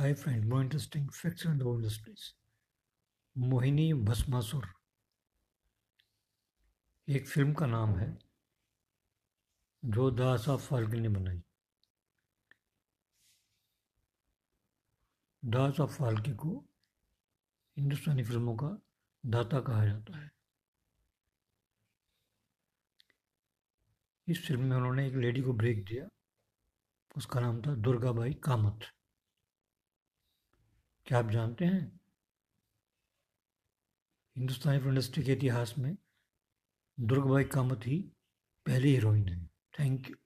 Hi friend more interesting facts in the industries. मोहिनी भस्मासुर। एक film का नाम है, जो दासा फाल्के ने बनाई। दास ऑफ़ फाल्के को हिंदुस्तानी फ़िल्मों का दाता कहा जाता है। इस फ़िल्म में उन्होंने एक लेडी को ब्रेक दिया, उसका नाम था दुर्गाबाई कामत। क्या आप जानते हैं? हिंदुस्तानी फ़िल्म इंडस्ट्री के इतिहास में दुर्गबाई कामत ही पहली हीरोइन है। Thank you.